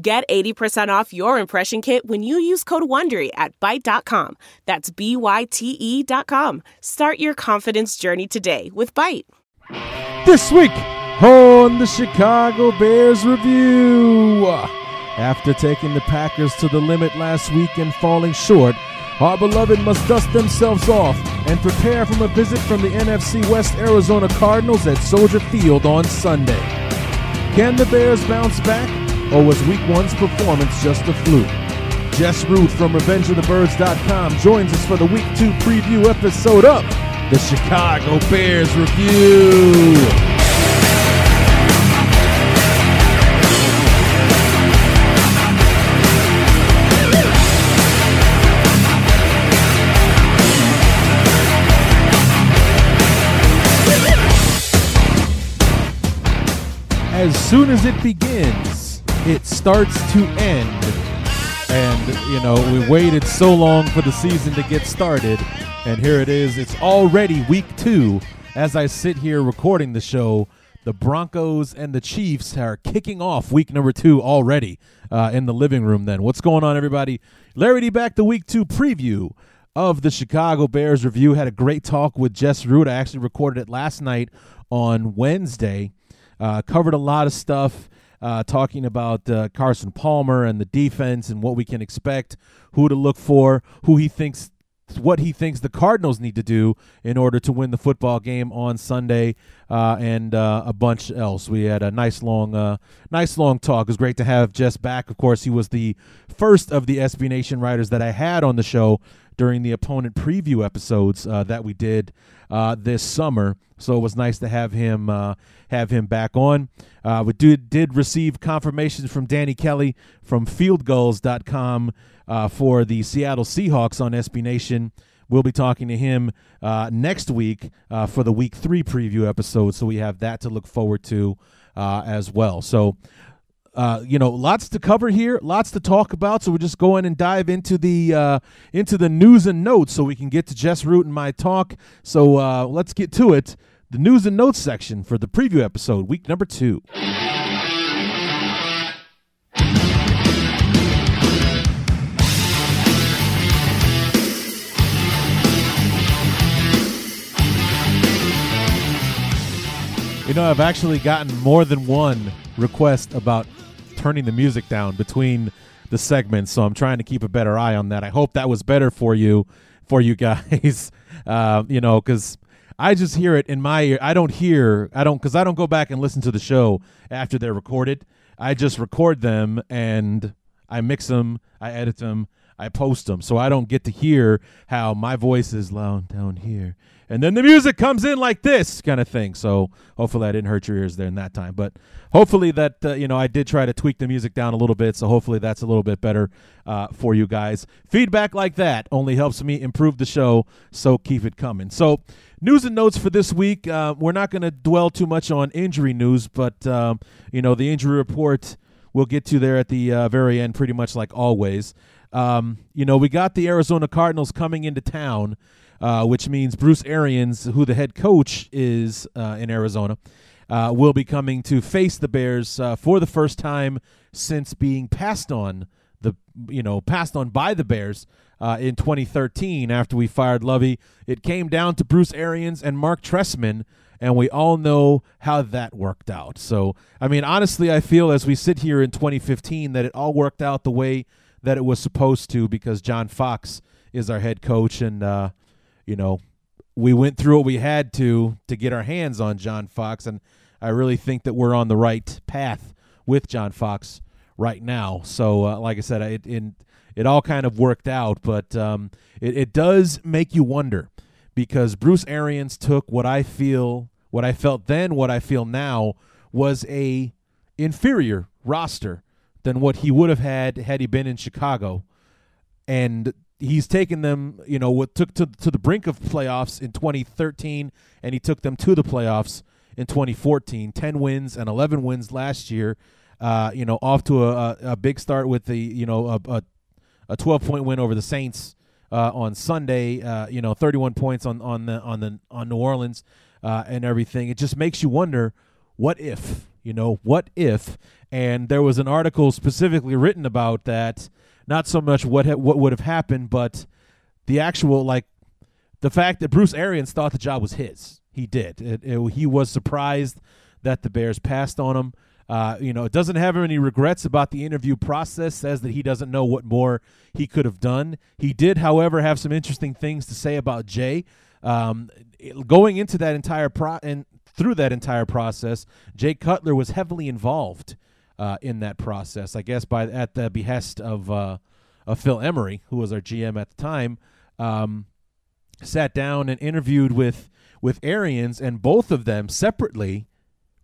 Get 80% off your impression kit when you use code WONDERY at Byte.com. That's B-Y-T-E dot com. Start your confidence journey today with Byte. This week on the Chicago Bears Review. After taking the Packers to the limit last week and falling short, our beloved must dust themselves off and prepare for a visit from the NFC West Arizona Cardinals at Soldier Field on Sunday. Can the Bears bounce back, or was week one's performance just a fluke? Jess Root from RevengeOfTheBirds.com joins us for the week two preview episode of the Chicago Bears Review. as soon as it begins, it starts to end. And, you know, we waited so long for the season to get started. And here it is. It's already week two. As I sit here recording the show, the Broncos and the Chiefs are kicking off week number two already uh, in the living room. Then, what's going on, everybody? Larry D back, the week two preview of the Chicago Bears review. Had a great talk with Jess Root. I actually recorded it last night on Wednesday. Uh, covered a lot of stuff, uh, talking about uh, Carson Palmer and the defense and what we can expect, who to look for, who he thinks, what he thinks the Cardinals need to do in order to win the football game on Sunday, uh, and uh, a bunch else. We had a nice long, uh, nice long talk. It was great to have Jess back. Of course, he was the first of the SB Nation writers that I had on the show during the opponent preview episodes uh, that we did uh, this summer. So it was nice to have him uh, have him back on. Uh, we did did receive confirmations from Danny Kelly from FieldGulls.com uh, for the Seattle Seahawks on SB Nation. We'll be talking to him uh, next week for the Week Three preview episode. So we have that to look forward to as well. So uh, you know, lots to cover here, lots to talk about. So we're just going and dive into the uh, into the news and notes, so we can get to Jess Root and my talk. So uh, let's get to it. The news and notes section for the preview episode, week number two. You know, I've actually gotten more than one request about turning the music down between the segments, so I'm trying to keep a better eye on that. I hope that was better for you, for you guys. Uh, you know, because I just hear it in my ear. I don't hear. I don't because I don't go back and listen to the show after they're recorded. I just record them and I mix them, I edit them, I post them, so I don't get to hear how my voice is loud down here and then the music comes in like this kind of thing. So hopefully I didn't hurt your ears there in that time, but hopefully that uh, you know I did try to tweak the music down a little bit. So hopefully that's a little bit better uh, for you guys. Feedback like that only helps me improve the show. So keep it coming. So news and notes for this week. Uh, we're not going to dwell too much on injury news, but um, you know the injury report we'll get to there at the uh, very end, pretty much like always. Um, you know, we got the Arizona Cardinals coming into town uh, which means Bruce Arians, who the head coach is uh, in Arizona, uh, will be coming to face the Bears uh, for the first time since being passed on the you know passed on by the Bears uh, in 2013 after we fired Lovie. It came down to Bruce Arians and Marc Trestman. And we all know how that worked out. So, I mean, honestly, I feel as we sit here in 2015 that it all worked out the way that it was supposed to because John Fox is our head coach. And, uh, you know, we went through what we had to to get our hands on John Fox, and I really think that we're on the right path with John Fox right now. So, uh, like I said, it, it it all kind of worked out, but um, it, it does make you wonder because Bruce Arians took what I feel, what I felt then, what I feel now was a inferior roster than what he would have had had he been in Chicago. And he's taken them, you know, what took to to the brink of playoffs in 2013 and he took them to the playoffs in 2014, 10 wins and 11 wins last year. Uh, you know, off to a, a, big start with the, you know, a, a, a 12 point win over the Saints uh, on Sunday. Uh, you know, 31 points on on the on the on New Orleans uh, and everything. It just makes you wonder, what if? You know, what if? And there was an article specifically written about that. Not so much what ha- what would have happened, but the actual like the fact that Bruce Arians thought the job was his. He did. It, it, he was surprised that the Bears passed on him. Uh, you know, it doesn't have any regrets about the interview process. Says that he doesn't know what more he could have done. He did, however, have some interesting things to say about Jay. Um, going into that entire pro and through that entire process, Jay Cutler was heavily involved uh, in that process. I guess by at the behest of uh, of Phil Emery, who was our GM at the time, um, sat down and interviewed with with Arians, and both of them separately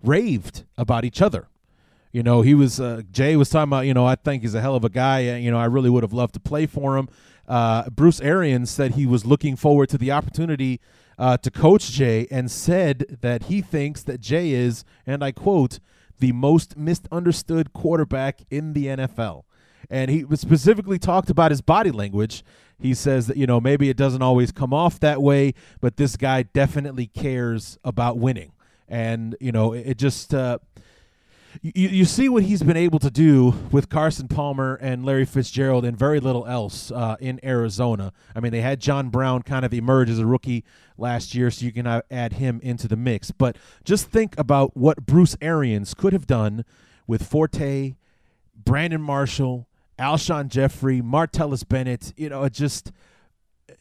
raved about each other. You know, he was uh, Jay was talking about. You know, I think he's a hell of a guy. You know, I really would have loved to play for him. Uh, Bruce Arians said he was looking forward to the opportunity uh, to coach Jay, and said that he thinks that Jay is, and I quote, the most misunderstood quarterback in the NFL. And he specifically talked about his body language. He says that, you know, maybe it doesn't always come off that way, but this guy definitely cares about winning. And, you know, it, just, uh, you, you see what he's been able to do with Carson Palmer and Larry Fitzgerald and very little else uh, in Arizona. I mean, they had John Brown kind of emerge as a rookie last year, so you can add him into the mix. But just think about what Bruce Arians could have done with Forte, Brandon Marshall, Alshon Jeffery, Martellus Bennett. You know, it just, uh,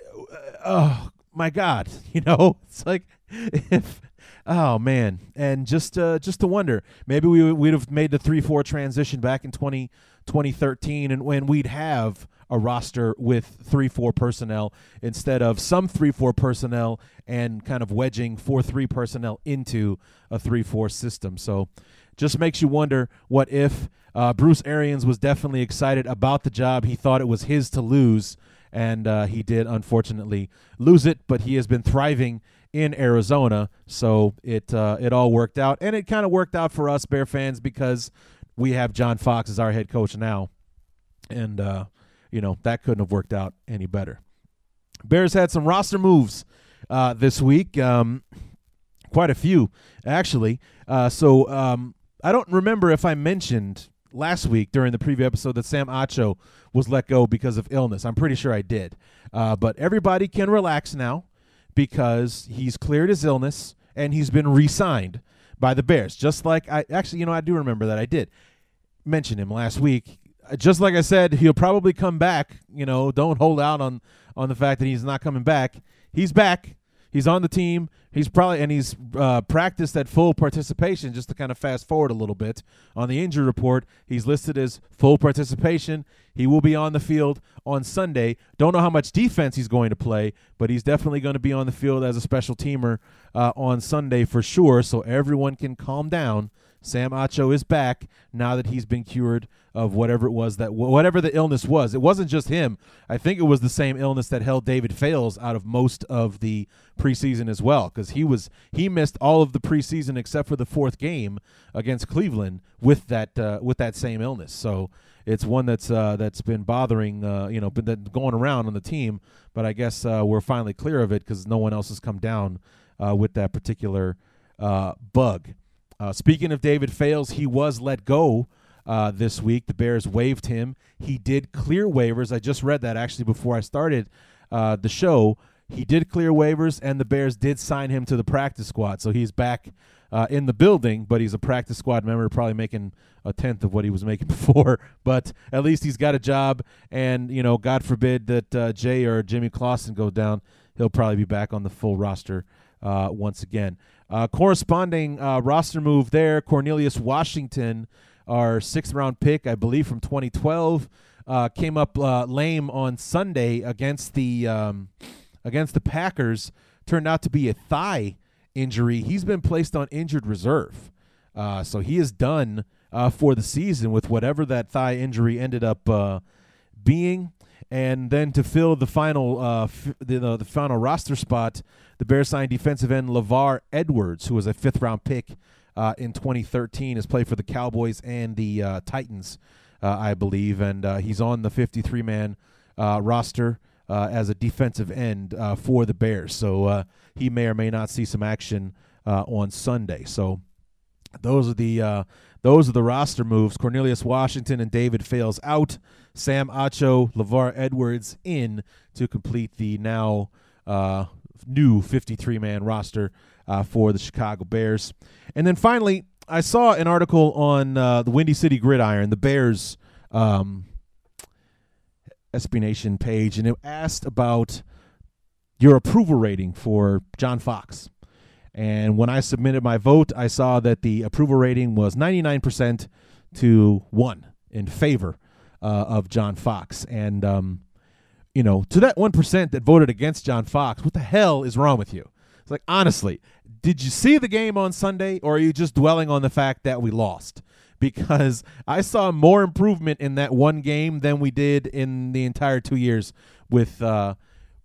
oh my God, you know, it's like if Oh man, and just uh, just to wonder, maybe we would have made the three four transition back in 20, 2013, and when we'd have a roster with three four personnel instead of some three four personnel and kind of wedging four three personnel into a three four system. So, just makes you wonder what if uh, Bruce Arians was definitely excited about the job. He thought it was his to lose, and uh, he did unfortunately lose it. But he has been thriving in Arizona. So it uh, it all worked out, and it kind of worked out for us Bear fans because we have John Fox as our head coach now, and uh, you know that couldn't have worked out any better. Bears had some roster moves uh, this week, um, quite a few actually. Uh, so um, I don't remember if I mentioned last week during the preview episode that Sam Acho was let go because of illness. I'm pretty sure I did. Uh, but everybody can relax now because he's cleared his illness and he's been re-signed by the Bears. Just like I actually, you know, I do remember that I did mention him last week. Uh, just like I said, he'll probably come back. You know, don't hold out on on the fact that he's not coming back. He's back. He's on the team. He's probably and he's uh, practiced at full participation. Just to kind of fast forward a little bit on the injury report, he's listed as full participation. He will be on the field on Sunday. Don't know how much defense he's going to play, but he's definitely going to be on the field as a special teamer uh, on Sunday for sure. So everyone can calm down. Sam Acho is back now that he's been cured of whatever it was that whatever the illness was. It wasn't just him. I think it was the same illness that held David Fales out of most of the preseason as well because he was he missed all of the preseason except for the fourth game against Cleveland with that uh, with that same illness. So it's one that's uh, that's been bothering uh, you know been going around on the team. But I guess uh, we're finally clear of it because no one else has come down uh, with that particular uh, bug. speaking of David Fales, he was let go uh, this week. The Bears waived him. He did clear waivers. I just read that actually before I started uh, the show. He did clear waivers, and the Bears did sign him to the practice squad. So he's back uh, in the building, but he's a practice squad member, probably making a tenth of what he was making before. But at least he's got a job, and you know, God forbid that uh, Jay or Jimmy Clausen go down, he'll probably be back on the full roster uh, once again. Uh, corresponding uh, roster move there, Cornelius Washington our sixth round pick, I believe, from 2012, uh, came up uh, lame on Sunday against the um, against the Packers. Turned out to be a thigh injury. He's been placed on injured reserve, uh, so he is done uh, for the season with whatever that thigh injury ended up uh, being. And then to fill the final uh, f- the, the, final roster spot, the Bears signed defensive end Lavar Edwards, who was a fifth round pick uh, in 2013, has played for the Cowboys and the uh, Titans, uh, I believe, and uh, he's on the 53 man uh, roster as a defensive end for the Bears. So he may or may not see some action on Sunday. So those are the those are the roster moves. Cornelius Washington and David Fales out. Sam Acho, Lavar Edwards in to complete the now uh, new 53 man roster uh, for the Chicago Bears. And then finally, I saw an article on uh, the Windy City Gridiron, the Bears um, SB Nation page, and it asked about your approval rating for John Fox. And when I submitted my vote, I saw that the approval rating was 99% to 1 in favor uh, of John Fox. And, um, you know, to that 1% that voted against John Fox, what the hell is wrong with you? It's like, honestly, did you see the game on Sunday or are you just dwelling on the fact that we lost? Because I saw more improvement in that one game than we did in the entire two years with uh,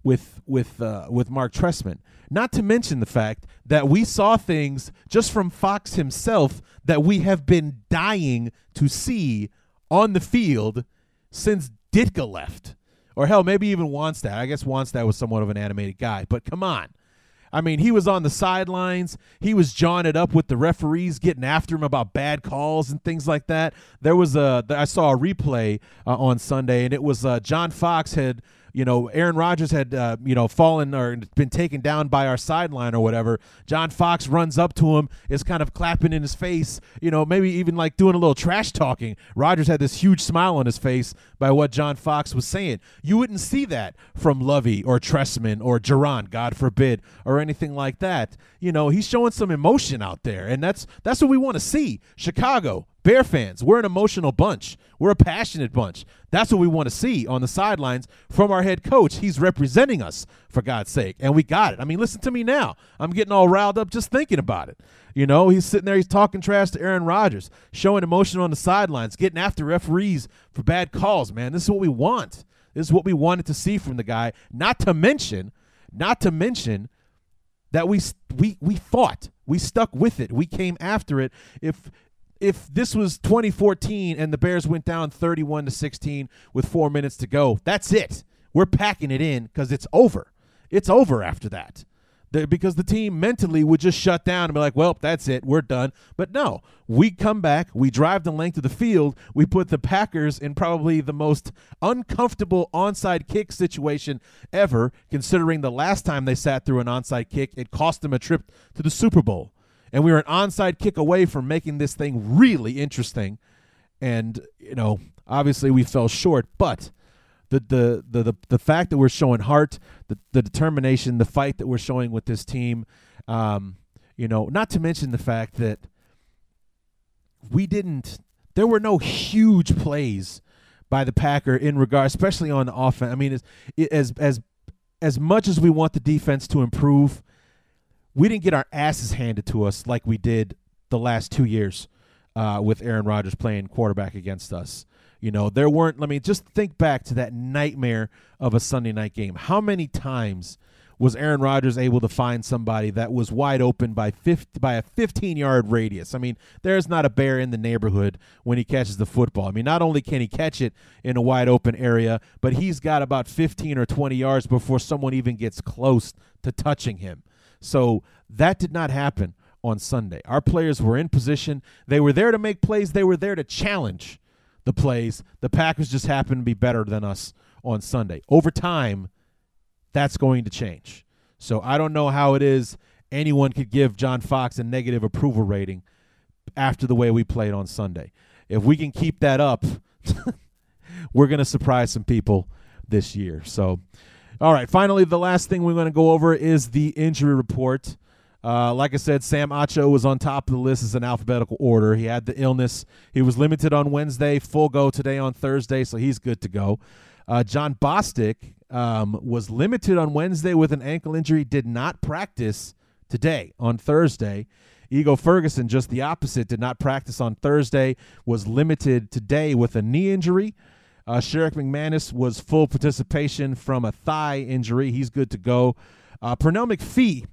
with with uh, with Marc Trestman. Not to mention the fact that we saw things just from Fox himself that we have been dying to see on the field since Ditka left. Or hell, maybe even Wannstedt. I guess Wannstedt was somewhat of an animated guy, but come on. I mean, he was on the sidelines. He was jawing it up with the referees, getting after him about bad calls and things like that. There was a, I saw a replay uh, on Sunday, and it was uh, John Fox had you know, Aaron Rodgers had, uh, you know, fallen or been taken down by our sideline or whatever. John Fox runs up to him, is kind of clapping in his face, you know, maybe even like doing a little trash talking. Rodgers had this huge smile on his face by what John Fox was saying. You wouldn't see that from Lovie or Trestman or Jauron, God forbid, or anything like that. You know, he's showing some emotion out there, and that's that's what we want to see. Chicago, Bear fans, we're an emotional bunch. We're a passionate bunch. That's what we want to see on the sidelines from our head coach. He's representing us, for God's sake. And we got it. I mean, listen to me now. I'm getting all riled up just thinking about it. You know, he's sitting there, he's talking trash to Aaron Rodgers, showing emotion on the sidelines, getting after referees for bad calls, man. This is what we want. This is what we wanted to see from the guy. Not to mention, not to mention that we we we fought. We stuck with it. We came after it. If if this was 2014 and the Bears went down 31 to 16 with four minutes to go, that's it. We're packing it in because it's over. It's over after that. The, because the team mentally would just shut down and be like, well, that's it. We're done. But no, we come back. We drive the length of the field. We put the Packers in probably the most uncomfortable onside kick situation ever, considering the last time they sat through an onside kick, it cost them a trip to the Super Bowl and we were an onside kick away from making this thing really interesting. And you know, obviously we fell short, but the the the the, the fact that we're showing heart, the the determination, the fight that we're showing with this team, um, you know, not to mention the fact that we didn't. There were no huge plays by the Packer in regard, especially on the offense. I mean, as as as as much as we want the defense to improve, we didn't get our asses handed to us like we did the last two years uh, with Aaron Rodgers playing quarterback against us. You know, there weren't. Let me just think back to that nightmare of a Sunday night game. How many times was Aaron Rodgers able to find somebody that was wide open by 50, by a 15 yard radius? I mean, there's not a bear in the neighborhood when he catches the football. I mean, not only can he catch it in a wide open area, but he's got about 15 or 20 yards before someone even gets close to touching him. So that did not happen on Sunday. Our players were in position. They were there to make plays. They were there to challenge the plays. The Packers just happened to be better than us on Sunday. Over time, that's going to change. So I don't know how it is anyone could give John Fox a negative approval rating after the way we played on Sunday. If we can keep that up, we're going to surprise some people this year. So all right. Finally, the last thing we're going to go over is the injury report. Uh, like I said, Sam Acho was on top of the list as an alphabetical order. He had the illness. He was limited on Wednesday, full go today on Thursday, so he's good to go. Uh, Jon Bostic um, was limited on Wednesday with an ankle injury, did not practice today on Thursday. Ego Ferguson, just the opposite, did not practice on Thursday, was limited today with a knee injury. Uh, Sherrick McManus was full participation from a thigh injury. He's good to go. Uh, Pernell McPhee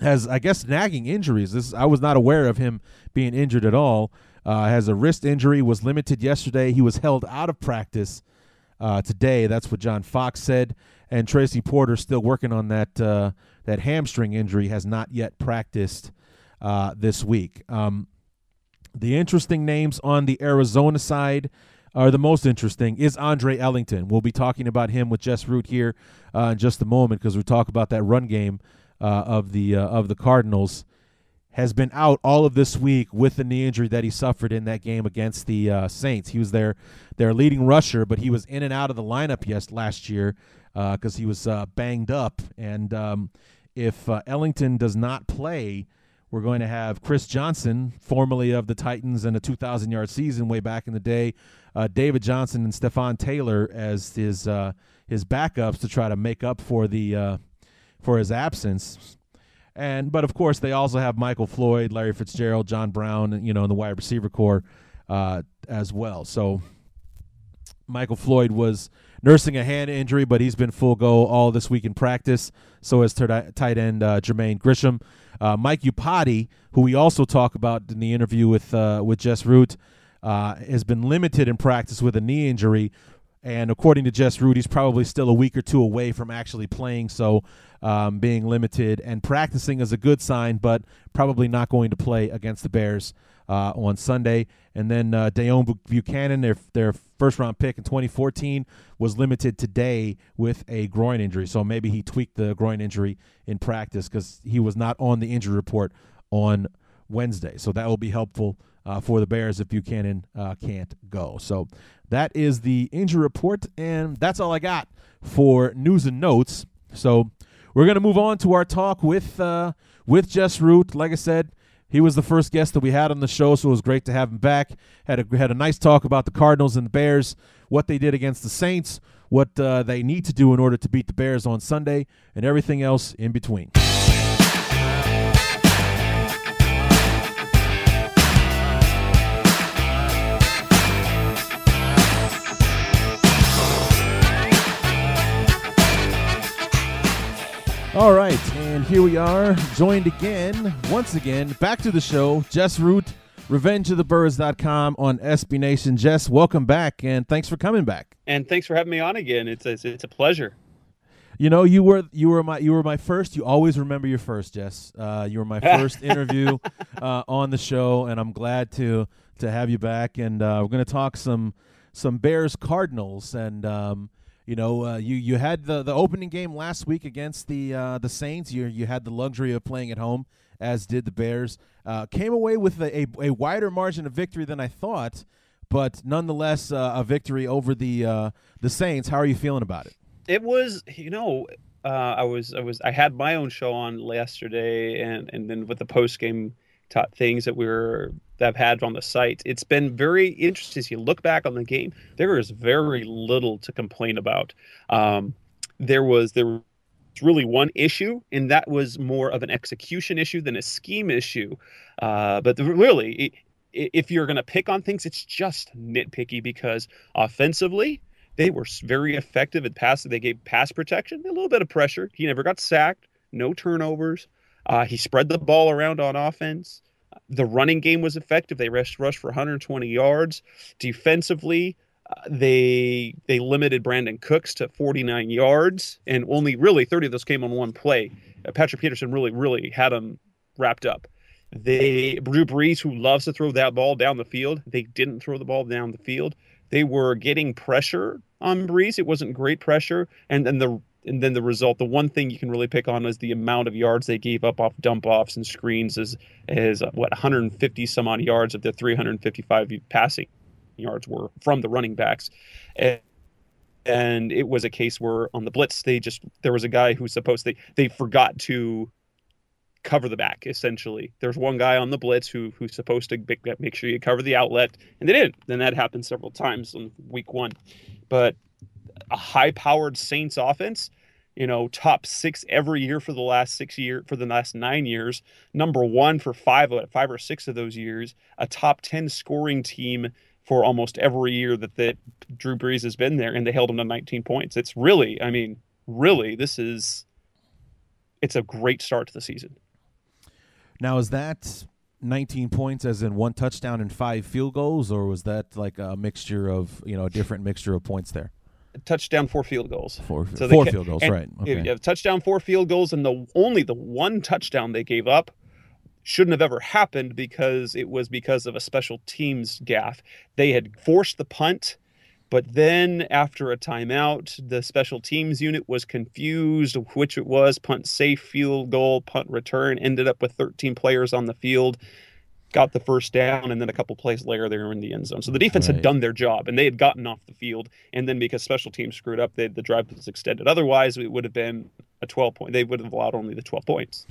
has, I guess, nagging injuries. This I was not aware of him being injured at all. Uh, has a wrist injury. Was limited yesterday. He was held out of practice uh, today. That's what John Fox said. And Tracy Porter still working on that uh, that hamstring injury. Has not yet practiced uh, this week. Um, the interesting names on the Arizona side are the most interesting is Andre Ellington. We'll be talking about him with Jess Root here uh, in just a moment because we talk about that run game uh, of the uh, of the Cardinals. Has been out all of this week with the knee injury that he suffered in that game against the uh, Saints. He was their their leading rusher, but he was in and out of the lineup yes last year because uh, he was uh, banged up. And um, if Ellington does not play, we're going to have Chris Johnson, formerly of the Titans and a 2,000 yard season way back in the day, uh, David Johnson and Stepfan Taylor as his uh, his backups to try to make up for the uh, for his absence. And but of course they also have Michael Floyd, Larry Fitzgerald, John Brown, you know, in the wide receiver core uh, as well. So Michael Floyd was nursing a hand injury, but he's been full go all this week in practice. So is tight end uh, Jermaine Gresham. Uh, Mike Iupati, who we also talk about in the interview with uh, with Jess Root, uh, has been limited in practice with a knee injury. And according to Jess Root, he's probably still a week or two away from actually playing. So um, being limited and practicing is a good sign, but probably not going to play against the Bears uh, on Sunday. And then uh, Deone Bucannon, their their first round pick in 2014, was limited today with a groin injury. So maybe he tweaked the groin injury in practice because he was not on the injury report on Wednesday. So that will be helpful uh, for the Bears if Bucannon uh, can't go. So that is the injury report, and that's all I got for news and notes. So we're gonna move on to our talk with uh, with Jess Root. Like I said, he was the first guest that we had on the show, so it was great to have him back. Had a had a nice talk about the Cardinals and the Bears, what they did against the Saints, what uh, they need to do in order to beat the Bears on Sunday, and everything else in between. All right, and here we are, joined again, once again, back to the show, Jess Root, RevengeOfTheBirds.com on SB Nation. Jess, welcome back, and thanks for coming back. And thanks for having me on again. It's a, it's a pleasure. You know, you were you were my you were my first. You always remember your first, Jess. Uh, you were my first interview uh, on the show, and I'm glad to to have you back. And uh, we're going to talk some some Bears Cardinals and. Um, you know, uh, you you had the, the opening game last week against the uh, the Saints. You you had the luxury of playing at home, as did the Bears. Uh, came away with a, a, a, wider margin of victory than I thought, but nonetheless uh, a victory over the uh, the Saints. How are you feeling about it? It was, you know, uh, I was I was I had my own show on yesterday, and and then with the post game things that we were that I've had on the site. It's been very interesting. As you look back on the game, there is very little to complain about. Um, there was there was really one issue, and that was more of an execution issue than a scheme issue. Uh, but really, if you're going to pick on things, it's just nitpicky because offensively, they were very effective at pass. They gave pass protection, a little bit of pressure. He never got sacked, no turnovers. Uh, he spread the ball around on offense. The running game was effective. They rushed, rushed for 120 yards. Defensively, uh, they they limited Brandin Cooks to 49 yards, and only really 30 of those came on one play. Uh, Patrick Peterson really really had them wrapped up. They Drew Brees, who loves to throw that ball down the field, they didn't throw the ball down the field. They were getting pressure on Brees. It wasn't great pressure, and then the and then the result, the one thing you can really pick on is the amount of yards they gave up off dump offs and screens is is uh, what 150 some odd yards of the 355 passing yards were from the running backs. And, and it was a case where on the blitz they just there was a guy who supposed they they forgot to cover the back essentially. There's one guy on the blitz who who's supposed to make sure you cover the outlet and they didn't. Then that happened several times in week one. But a high powered Saints offense you know, top six every year for the last six year for the last nine years, number one for five five or six of those years, a top ten scoring team for almost every year that that Drew Brees has been there, and they held him to 19 points. It's really, I mean, really, this is it's a great start to the season. Now, is that 19 points as in one touchdown and five field goals, or was that like a mixture of you know a different mixture of points there? Touchdown, four field goals. Four, so four field goals, right? Okay. Yeah, touchdown, four field goals, and the only the one touchdown they gave up shouldn't have ever happened because it was because of a special teams gaff. They had forced the punt, but then after a timeout, the special teams unit was confused which it was punt safe, field goal, punt return. Ended up with 13 players on the field got the first down, and then a couple plays later they were in the end zone. So the defense right. had done their job, and they had gotten off the field. And then because special teams screwed up, they, the drive was extended. Otherwise, it would have been a 12 point. They would have allowed only the 12 points.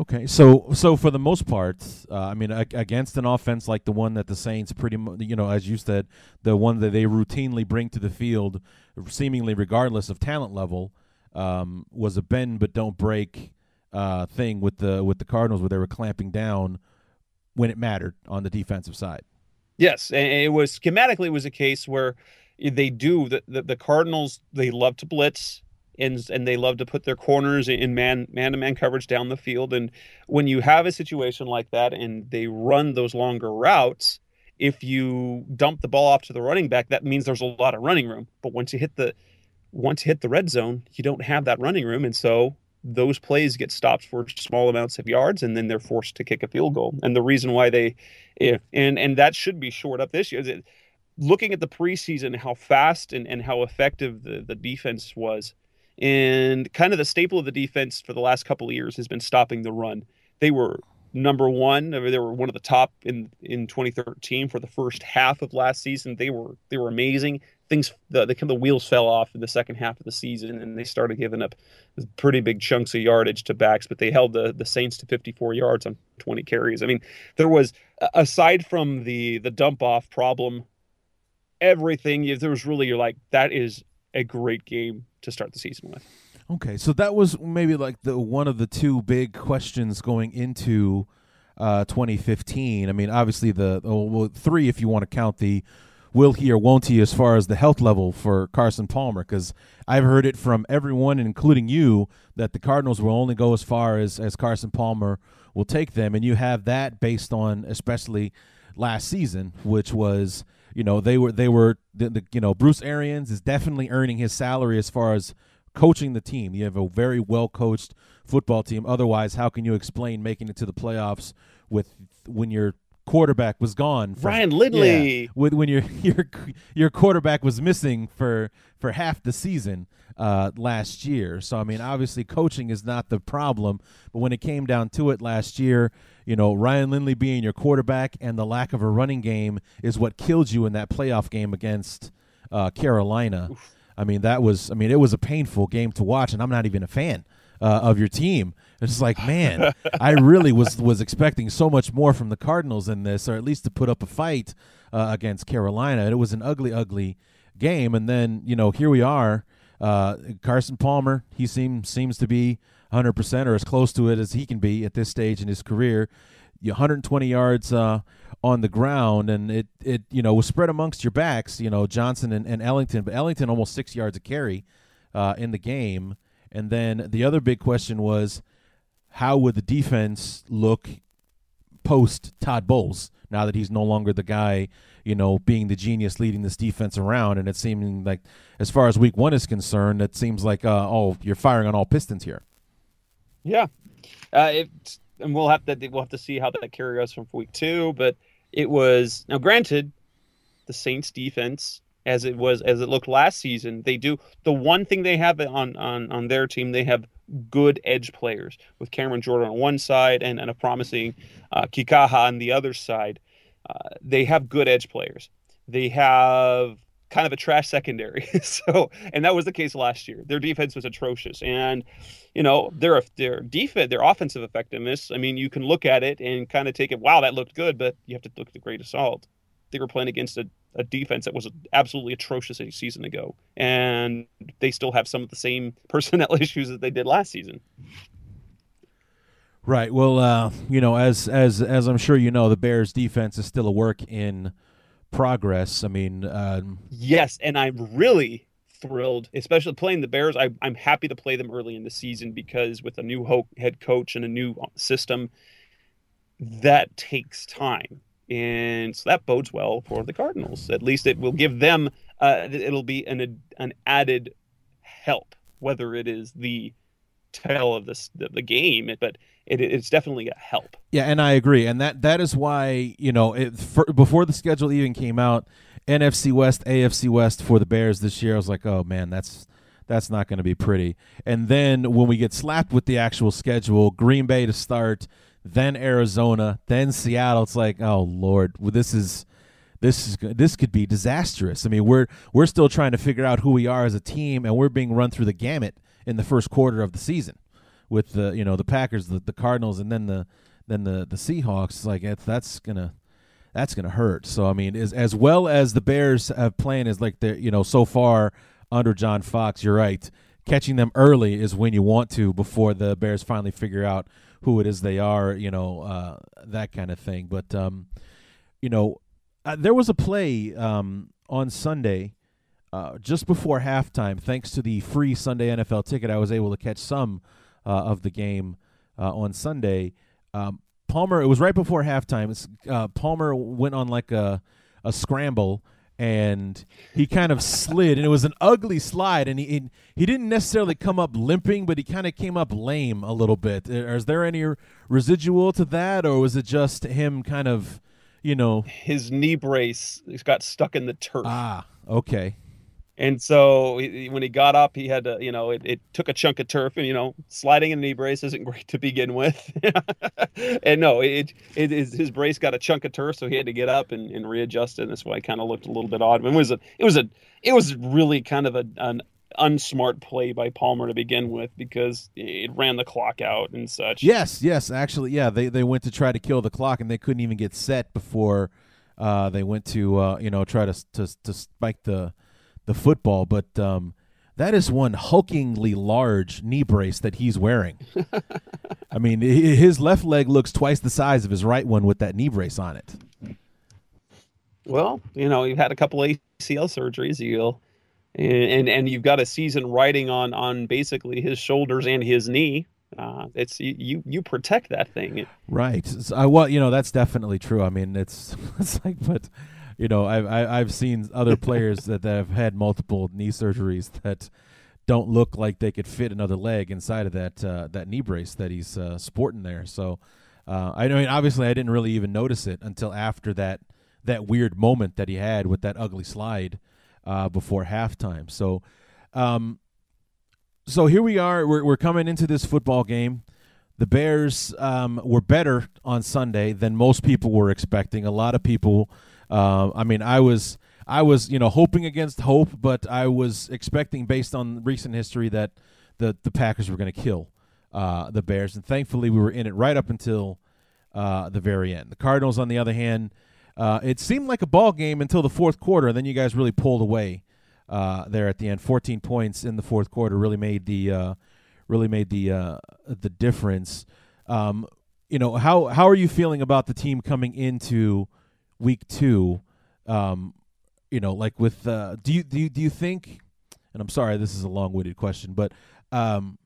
Okay, so so for the most part, uh, I mean, against an offense like the one that the Saints pretty, you know, as you said, the one that they routinely bring to the field, seemingly regardless of talent level, um, was a bend but don't break uh, thing with the with the Cardinals, where they were clamping down when it mattered on the defensive side. Yes, and it was schematically it was a case where they do the, the, the Cardinals they love to blitz and and they love to put their corners in man man to man coverage down the field. And when you have a situation like that and they run those longer routes if you dump the ball off to the running back that means there's a lot of running room. But once you hit the once you hit the red zone you don't have that running room. And so those plays get stopped for small amounts of yards and then they're forced to kick a field goal. And the reason why they if and and that should be shored up this year is it, looking at the preseason how fast and, and how effective the, the defense was and kind of the staple of the defense for the last couple of years has been stopping the run. They were number one. I mean, they were one of the top in in 2013 for the first half of last season. They were they were amazing things the, the the wheels fell off in the second half of the season and they started giving up pretty big chunks of yardage to backs but they held the the Saints to 54 yards on 20 carries. I mean there was aside from the the dump off problem everything there was really you're like that is a great game to start the season with. Okay, so that was maybe like the one of the two big questions going into uh, 2015. I mean, obviously the well, three if you want to count the will he or won't he as far as the health level for Carson Palmer? Because I've heard it from everyone, including you, that the Cardinals will only go as far as, as Carson Palmer will take them. And you have that based on especially last season, which was, you know, they were, they were, the, the, you know, Bruce Arians is definitely earning his salary as far as coaching the team. You have a very well coached football team. Otherwise, how can you explain making it to the playoffs with when you're quarterback was gone. For, Ryan Lindley. Yeah, when, when your your your quarterback was missing for for half the season uh, last year. So I mean, obviously, coaching is not the problem, but when it came down to it last year, you know, Ryan Lindley being your quarterback and the lack of a running game is what killed you in that playoff game against uh, Carolina. Oof. I mean, that was I mean, it was a painful game to watch, and I'm not even a fan uh, of your team. It's like, man, I really was was expecting so much more from the Cardinals in this, or at least to put up a fight uh, against Carolina. It was an ugly, ugly game, and then you know here we are. Uh, Carson Palmer, he seems seems to be 100 percent or as close to it as he can be at this stage in his career. 120 yards uh, on the ground, and it it you know was spread amongst your backs. You know Johnson and, and Ellington, but Ellington almost six yards a carry uh, in the game. And then the other big question was how would the defense look post Todd Bowles now that he's no longer the guy, you know, being the genius leading this defense around? And it seemed like, as far as week one is concerned, it seems like, uh, oh, you're firing on all pistons here. Yeah. Uh, it, and we'll have to we'll have to see how that carries goes from week two. But it was now granted, the Saints defense as it was as it looked last season. They do the one thing they have on on on their team. They have good edge players with Cameron Jordan on one side and, and a promising uh, Kikaha on the other side. Uh, they have good edge players. They have kind of a trash secondary. so, and that was the case last year. Their defense was atrocious, and you know their their defense, their offensive effectiveness. I mean, you can look at it and kind of take it. Wow, that looked good, but you have to look at the great assault. They were playing against a, a defense that was absolutely atrocious a season ago, and they still have some of the same personnel issues that they did last season. Right. Well, uh, you know, as as as I'm sure you know, the Bears' defense is still a work in progress. I mean, um, yes, and I'm really thrilled, especially playing the Bears. I, am happy to play them early in the season because with a new ho- head coach and a new system, that takes time, and so that bodes well for the Cardinals. At least it will give them. Uh, it'll be an an added help, whether it is the tale of this the, the game, but it, it's definitely a help. Yeah, and I agree, and that that is why you know it, for, before the schedule even came out, NFC West, AFC West for the Bears this year, I was like, oh man, that's that's not going to be pretty. And then when we get slapped with the actual schedule, Green Bay to start, then Arizona, then Seattle, it's like, oh lord, well, this is this is this could be disastrous. I mean, we're we're still trying to figure out who we are as a team, and we're being run through the gamut in the first quarter of the season with the you know the Packers, the, the Cardinals, and then the then the the Seahawks. It's like that's gonna that's gonna hurt. So I mean, as as well as the Bears have playing is like the you know so far under John Fox, you're right. Catching them early is when you want to before the Bears finally figure out who it is they are. You know uh, that kind of thing. But um, you know, uh, there was a play um, on Sunday. Uh, just before halftime, thanks to the free Sunday NFL ticket, I was able to catch some uh, of the game uh, on Sunday. Um, Palmer, it was right before halftime. Uh, Palmer went on like a a scramble and he kind of slid and it was an ugly slide and he he didn't necessarily come up limping but he kind of came up lame a little bit. Is there any residual to that or was it just him kind of you know? His knee brace he's got stuck in the turf. Ah okay and so he, when he got up, he had to, you know, it, it, took a chunk of turf, and you know, sliding in a knee brace isn't great to begin with. and no, it, it is his brace got a chunk of turf, so he had to get up and, and readjust it. And that's why it kind of looked a little bit odd. It was a, it was a, it was really kind of a, an unsmart play by Palmer to begin with because it ran the clock out and such. Yes, yes, actually, yeah, they they went to try to kill the clock and they couldn't even get set before uh, they went to uh, you know try to to to spike the the football, but um, that is one hulkingly large knee brace that he's wearing. I mean, his left leg looks twice the size of his right one with that knee brace on it. Well, you know, you've had a couple ACL surgeries, you'll and and you've got a season riding on on basically his shoulders and his knee. Uh, it's you you protect that thing, right? So I well, you know, that's definitely true. I mean, it's it's like, but you know, I've I, I've seen other players that, that have had multiple knee surgeries that don't look like they could fit another leg inside of that uh, that knee brace that he's uh, sporting there. So uh, I mean, obviously, I didn't really even notice it until after that that weird moment that he had with that ugly slide uh, before halftime. So, um, so here we are. We're we're coming into this football game. The Bears um, were better on Sunday than most people were expecting. A lot of people uh, I mean, I was I was you know hoping against hope, but I was expecting based on recent history that the the Packers were going to kill uh, the Bears, and thankfully we were in it right up until uh, the very end. The Cardinals, on the other hand, uh, it seemed like a ball game until the fourth quarter. And then you guys really pulled away uh, there at the end. Fourteen points in the fourth quarter really made the uh, really made the the difference. Um, you know how how are you feeling about the team coming into week two, um, you know, like with uh, do you do you, do you think? And I'm sorry, this is a long-winded question, but um,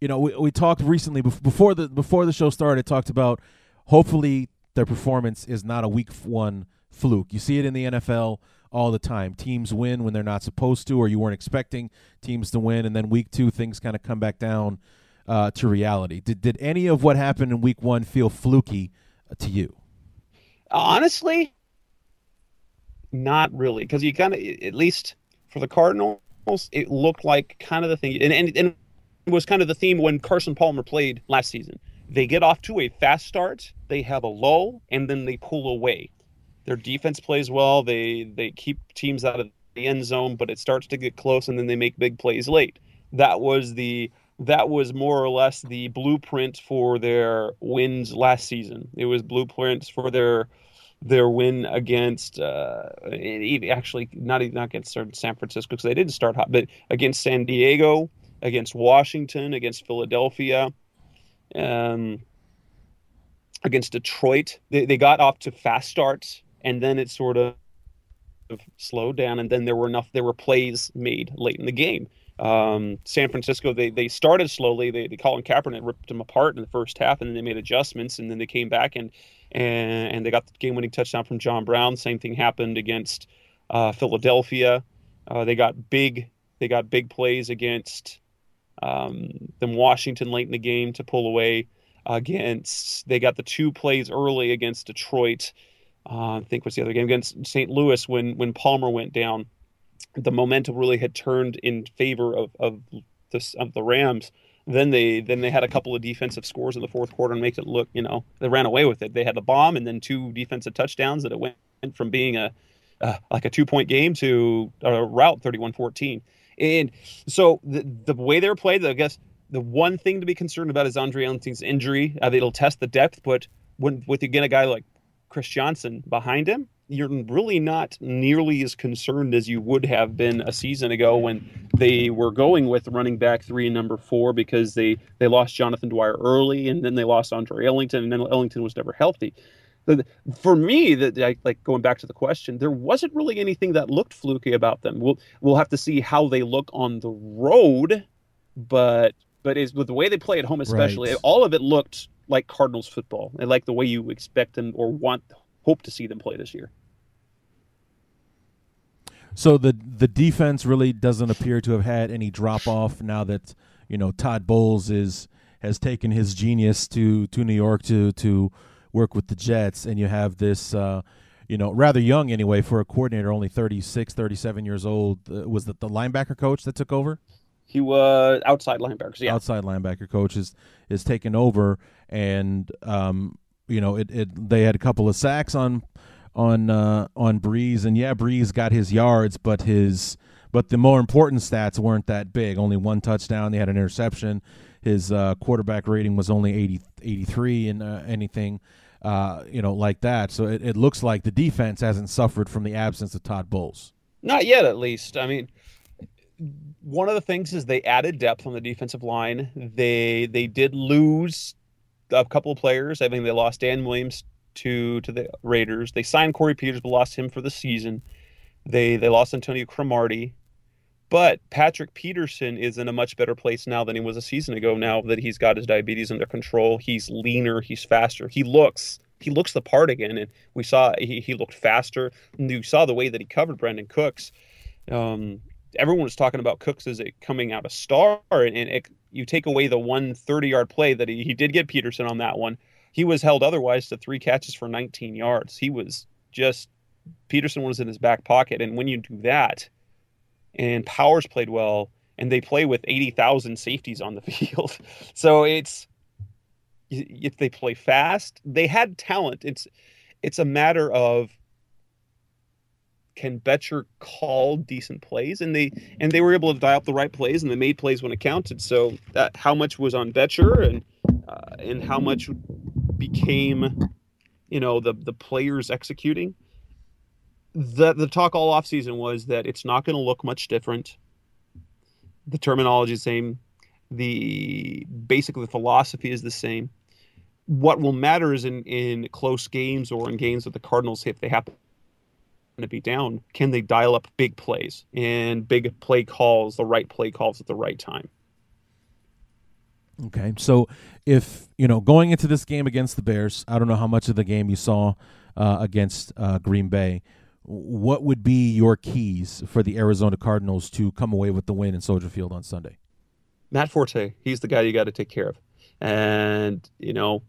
you know, we, we talked recently before the before the show started. Talked about hopefully their performance is not a week one fluke. You see it in the NFL all the time. Teams win when they're not supposed to, or you weren't expecting teams to win, and then week two things kind of come back down uh, to reality. Did did any of what happened in week one feel fluky uh, to you? Honestly, not really, because you kind of, at least for the Cardinals, it looked like kind of the thing, and, and, and it was kind of the theme when Carson Palmer played last season. They get off to a fast start, they have a lull, and then they pull away. Their defense plays well. They they keep teams out of the end zone, but it starts to get close, and then they make big plays late. That was the that was more or less the blueprint for their wins last season. It was blueprints for their their win against uh, actually not even not against San Francisco because they didn't start hot, but against San Diego, against Washington, against Philadelphia, um, against Detroit. They they got off to fast starts and then it sort of slowed down, and then there were enough there were plays made late in the game. Um, San Francisco, they they started slowly. They, they Colin Kaepernick ripped them apart in the first half, and then they made adjustments, and then they came back and and, and they got the game-winning touchdown from John Brown. Same thing happened against uh, Philadelphia. Uh, they got big they got big plays against um, them Washington late in the game to pull away against. They got the two plays early against Detroit. Uh, I think was the other game against St. Louis when when Palmer went down. The momentum really had turned in favor of of the, of the Rams then they then they had a couple of defensive scores in the fourth quarter and makes it look you know they ran away with it. They had the bomb and then two defensive touchdowns that it went from being a uh, like a two point game to a route 31-14. And so the the way they're played, I guess the one thing to be concerned about is Andre Ellington's injury. Uh, it'll test the depth, but when with again a guy like Chris Johnson behind him, you're really not nearly as concerned as you would have been a season ago when they were going with running back three and number four because they they lost Jonathan Dwyer early and then they lost Andre Ellington and then Ellington was never healthy. For me, that like going back to the question, there wasn't really anything that looked fluky about them. We'll we'll have to see how they look on the road, but but is with the way they play at home, especially right. all of it looked like Cardinals football and like the way you expect them or want hope to see them play this year. So the the defense really doesn't appear to have had any drop off now that you know Todd Bowles is has taken his genius to to New York to to work with the Jets, and you have this. Uh, you know, rather young anyway for a coordinator, only 36, 37 years old. Uh, was that the linebacker coach that took over? He was outside linebackers. Yeah, outside linebacker coach is is taken over, and um, you know, it, it they had a couple of sacks on on uh, on Brees, and yeah, Brees got his yards, but his but the more important stats weren't that big. Only one touchdown. They had an interception. His uh, quarterback rating was only 80, 83 and uh, anything, uh, you know, like that. So it, it looks like the defense hasn't suffered from the absence of Todd Bowles. Not yet, at least. I mean, one of the things is they added depth on the defensive line. They they did lose a couple of players. I think they lost Dan Williams to to the Raiders. They signed Corey Peters, but lost him for the season. They they lost Antonio Cromartie. But Patrick Peterson is in a much better place now than he was a season ago. Now that he's got his diabetes under control, he's leaner, he's faster. He looks he looks the part again, and we saw he, he looked faster. You saw the way that he covered Brandin Cooks. Um, everyone was talking about Cooks as coming out a star, and, and it, you take away the one 30 yard play that he, he did get Peterson on that one. He was held otherwise to three catches for 19 yards. He was just Peterson was in his back pocket, and when you do that, and Powers played well, and they play with 80,000 safeties on the field, so it's if they play fast, they had talent. It's it's a matter of can Bettcher call decent plays, and they and they were able to dial up the right plays, and they made plays when it counted. So that, how much was on Bettcher, and uh, and how much became, you know, the the players executing. The the talk all off season was that it's not going to look much different. The terminology is the same. The basically the philosophy is the same. What will matter is in in close games or in games that the Cardinals if they happen to be down, can they dial up big plays and big play calls, the right play calls at the right time? Okay, so if you know going into this game against the Bears, I don't know how much of the game you saw uh, against uh, Green Bay. What would be your keys for the Arizona Cardinals to come away with the win in Soldier Field on Sunday? Matt Forte, he's the guy you got to take care of, and you know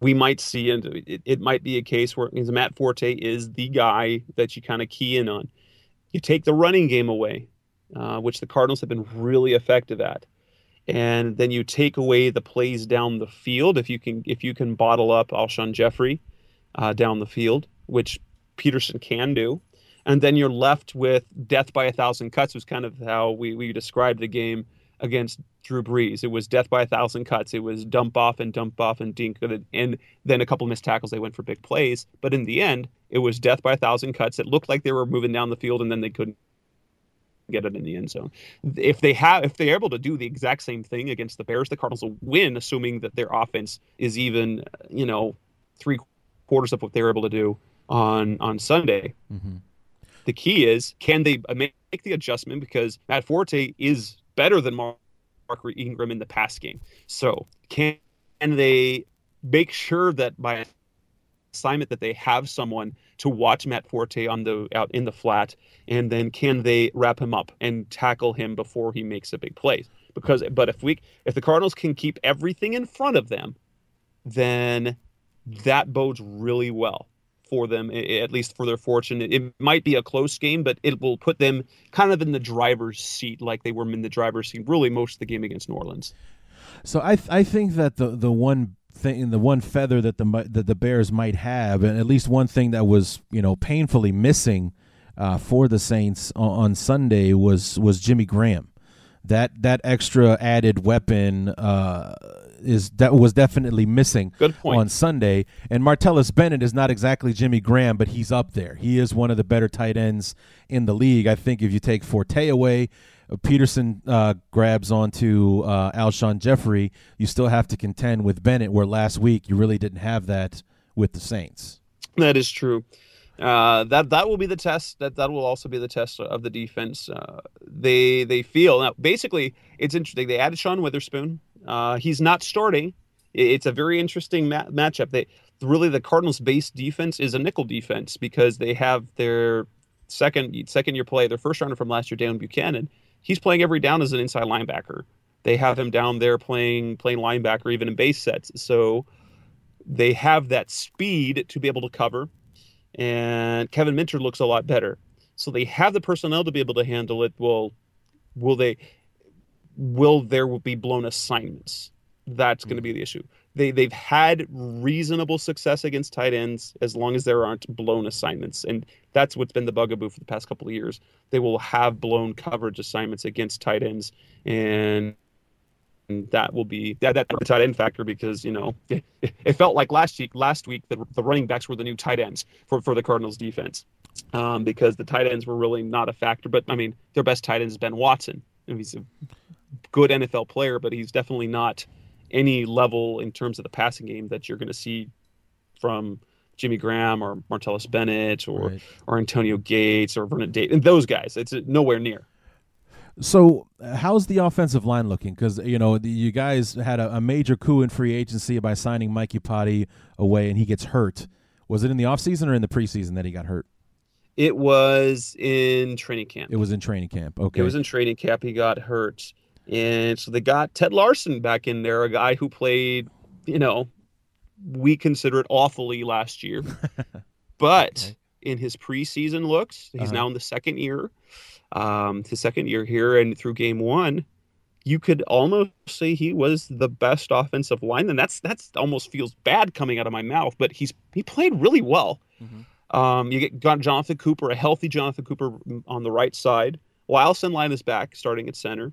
we might see, and it, it might be a case where Matt Forte is the guy that you kind of key in on. You take the running game away, uh, which the Cardinals have been really effective at, and then you take away the plays down the field. If you can, if you can bottle up Alshon Jeffery uh, down the field, which Peterson can do, and then you're left with death by a thousand cuts, was kind of how we, we described the game against Drew Brees. It was death by a thousand cuts. It was dump off and dump off and dink and then a couple missed tackles. They went for big plays, but in the end, it was death by a thousand cuts. It looked like they were moving down the field and then they couldn't get it in the end zone. If they have, if they're able to do the exact same thing against the Bears, the Cardinals will win, assuming that their offense is even, you know, three quarters of what they're able to do on on Sunday. Mm-hmm. The key is, can they make the adjustment because Matt Forte is better than Mark Ingram in the pass game. So can they make sure that by assignment that they have someone to watch Matt Forte on the out in the flat, and then can they wrap him up and tackle him before he makes a big play? Because but if we if the Cardinals can keep everything in front of them, then that bodes really well for them, at least for their fortune. It might be a close game, but it will put them kind of in the driver's seat, like they were in the driver's seat really most of the game against New Orleans. So I th- I think that the the one thing, the one feather that the that the Bears might have, and at least one thing that was you know painfully missing uh, for the Saints on, on, Sunday was was Jimmy Graham. That that extra added weapon uh, is that was definitely missing on Sunday. And Martellus Bennett is not exactly Jimmy Graham, but he's up there. He is one of the better tight ends in the league. I think if you take Forte away, Peterson uh, grabs onto uh, Alshon Jeffery, you still have to contend with Bennett, where last week you really didn't have that with the Saints. That is true. Uh, that that will be the test. That that will also be the test of the defense. Uh, they they feel now. Basically, it's interesting. They added Sean Weatherspoon. Uh, he's not starting. It's a very interesting ma- matchup. They really the Cardinals' base defense is a nickel defense because they have their second second year play, their first rounder from last year, Dan Bucannon. He's playing every down as an inside linebacker. They have him down there playing playing linebacker even in base sets. So they have that speed to be able to cover. And Kevin Minter looks a lot better. So they have the personnel to be able to handle it. Well, will they? will there will be blown assignments? That's going to hmm. be the issue. They they've had reasonable success against tight ends as long as there aren't blown assignments, and that's what's been the bugaboo for the past couple of years. They will have blown coverage assignments against tight ends, and that will be that that the tight end factor because you know it, it, felt like last week last week the, the running backs were the new tight ends for for the Cardinals defense um, because the tight ends were really not a factor. But I mean, their best tight end is Ben Watson. He's a good NFL player, but he's definitely not any level in terms of the passing game that you're going to see from Jimmy Graham or Martellus Bennett or right. or Antonio Gates or Vernon Davis and those guys. It's nowhere near. So, how's the offensive line looking? Because you know you guys had a, a, major coup in free agency by signing Mike Iupati away, and he gets hurt. Was it in the offseason or in the preseason that he got hurt? It was in training camp. It was in training camp. Okay. It was in training camp. He got hurt. And so they got Ted Larsen back in there, a guy who played, you know, we consider it awfully last year. but okay. in his preseason looks, he's uh-huh. now in the second year, um, his second year here, and through game one, you could almost say he was the best offensive lineman. That's that's almost feels bad coming out of my mouth, but he's he played really well. Mm-hmm. Um, you get got Jonathan Cooper, a healthy Jonathan Cooper on the right side. Lyle Sendlein is back, starting at center.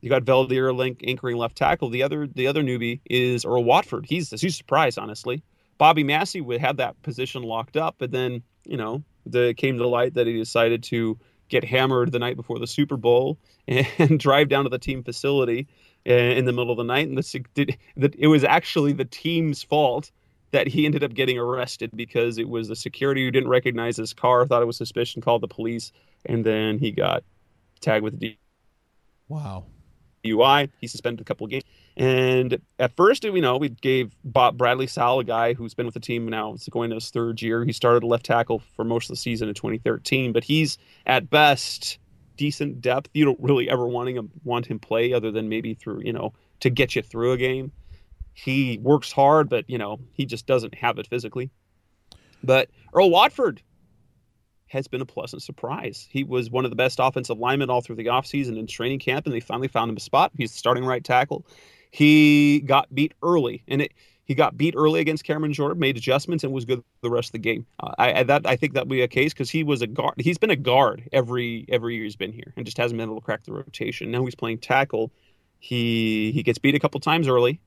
You got Veldheer link anchoring left tackle. The other the other newbie is Earl Watford. He's he's surprised, honestly. Bobby Massie would have that position locked up, but then you know the came to light that he decided to get hammered the night before the Super Bowl and drive down to the team facility uh, in the middle of the night, and the, it was actually the team's fault that he ended up getting arrested because it was the security who didn't recognize his car, thought it was suspicion, called the police, and then he got tagged with the. Wow. UI. He suspended a couple of games. And at first, you know, we gave Bob Bradley Sowell, a guy who's been with the team now, it's going to his third year. He started left tackle for most of the season in 2013, but he's at best decent depth. You don't really ever wanting him want him play other than maybe through, you know, to get you through a game. He works hard, but you know, he just doesn't have it physically. But Earl Watford, has been a pleasant surprise. He was one of the best offensive linemen all through the offseason and training camp, and they finally found him a spot. He's the starting right tackle. He got beat early, and it, he got beat early against Cameron Jordan, made adjustments, and was good the rest of the game. Uh, I, that I think that'll be a case because he was a guard. He's been a guard every every year he's been here, and just hasn't been able to crack the rotation. Now he's playing tackle. He he gets beat a couple times early.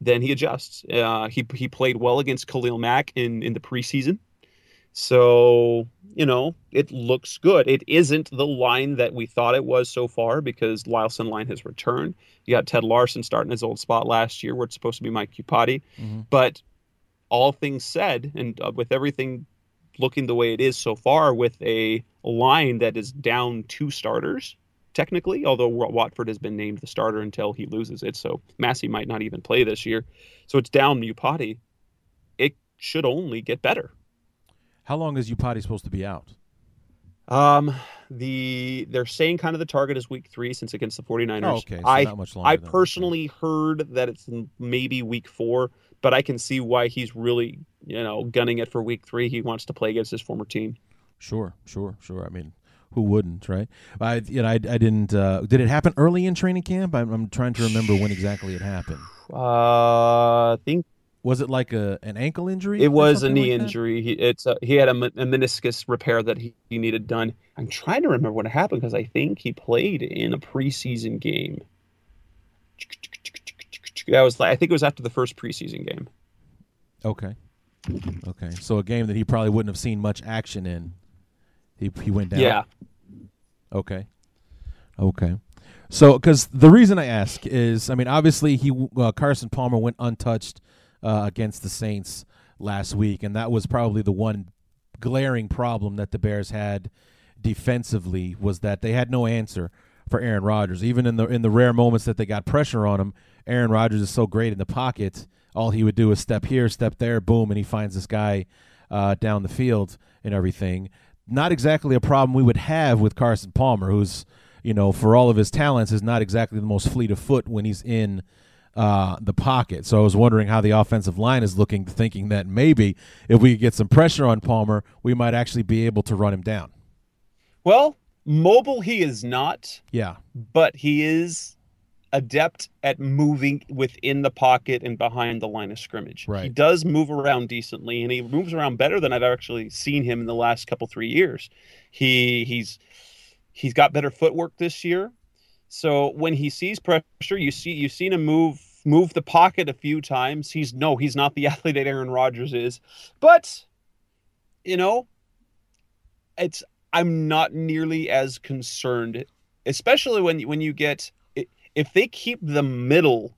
Then he adjusts. Uh, he he played well against Khalil Mack in in the preseason. So, you know, it looks good. It isn't the line that we thought it was so far because Lyle Sendlein has returned. You got Ted Larsen starting his old spot last year where it's supposed to be Mike Iupati. Mm-hmm. But all things said, and uh, with everything looking the way it is so far, with a line that is down two starters, technically, although Watford has been named the starter until he loses it. So Massie might not even play this year. So it's down Iupati. It should only get better. How long is Iupati supposed to be out? Um, the they're saying kind of the target is week three since against the 49ers. Oh, okay, so I, not much longer. I personally heard that it's maybe week four, but I can see why he's really you know gunning it for week three. He wants to play against his former team. Sure, sure, sure. I mean, who wouldn't, right? I you know I, I didn't. Uh, did it happen early in training camp? I'm, I'm trying to remember when exactly it happened. Uh, I think was it like a an ankle injury? It was a knee like injury. He it's a, he had a, a, meniscus repair that he, he needed done. I'm trying to remember what happened because I think he played in a preseason game. That was I think it was after the first preseason game. Okay. Okay. So a game that he probably wouldn't have seen much action in. He he went down. Yeah. Okay. Okay. So, because the reason I ask is, I mean, obviously he uh, Carson Palmer went untouched uh, against the Saints last week, and that was probably the one glaring problem that the Bears had defensively was that they had no answer for Aaron Rodgers. Even in the in the rare moments that they got pressure on him, Aaron Rodgers is so great in the pocket. All he would do is step here, step there, boom, and he finds this guy uh, down the field and everything. Not exactly a problem we would have with Carson Palmer, who's you know for all of his talents is not exactly the most fleet of foot when he's in uh, the pocket. So I was wondering how the offensive line is looking, thinking that maybe if we get some pressure on Palmer, we might actually be able to run him down. Well, mobile he is not. Yeah. But he is adept at moving within the pocket and behind the line of scrimmage. Right. He does move around decently and he moves around better than I've actually seen him in the last couple 3 years. He he's he's got better footwork this year. So when he sees pressure, you see you've seen him move move the pocket a few times. He's no, he's not the athlete that Aaron Rodgers is, but you know, it's I'm not nearly as concerned, especially when when you get if they keep the middle,